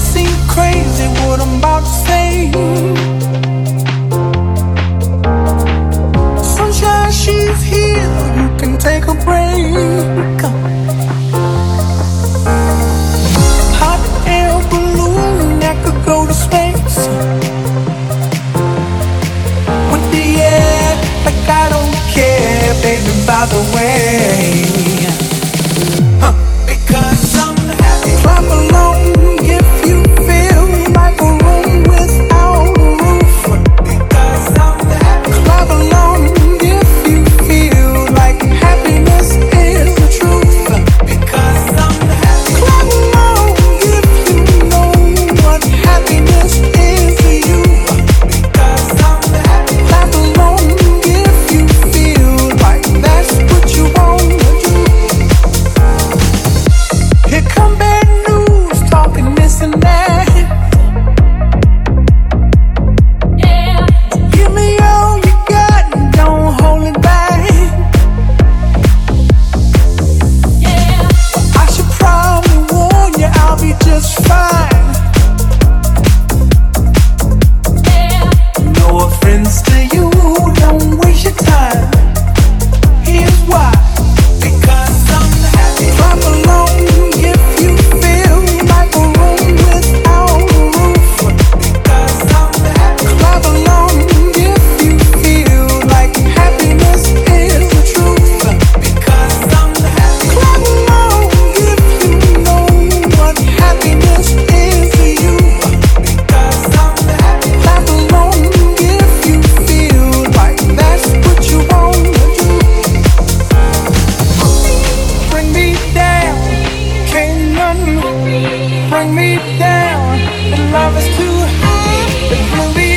seem crazy what I'm about to say. Sunshine, she's here. You can take a break. Hot air balloon that could go to space. With the air, like I don't care, baby. By the way. down, and love is too high.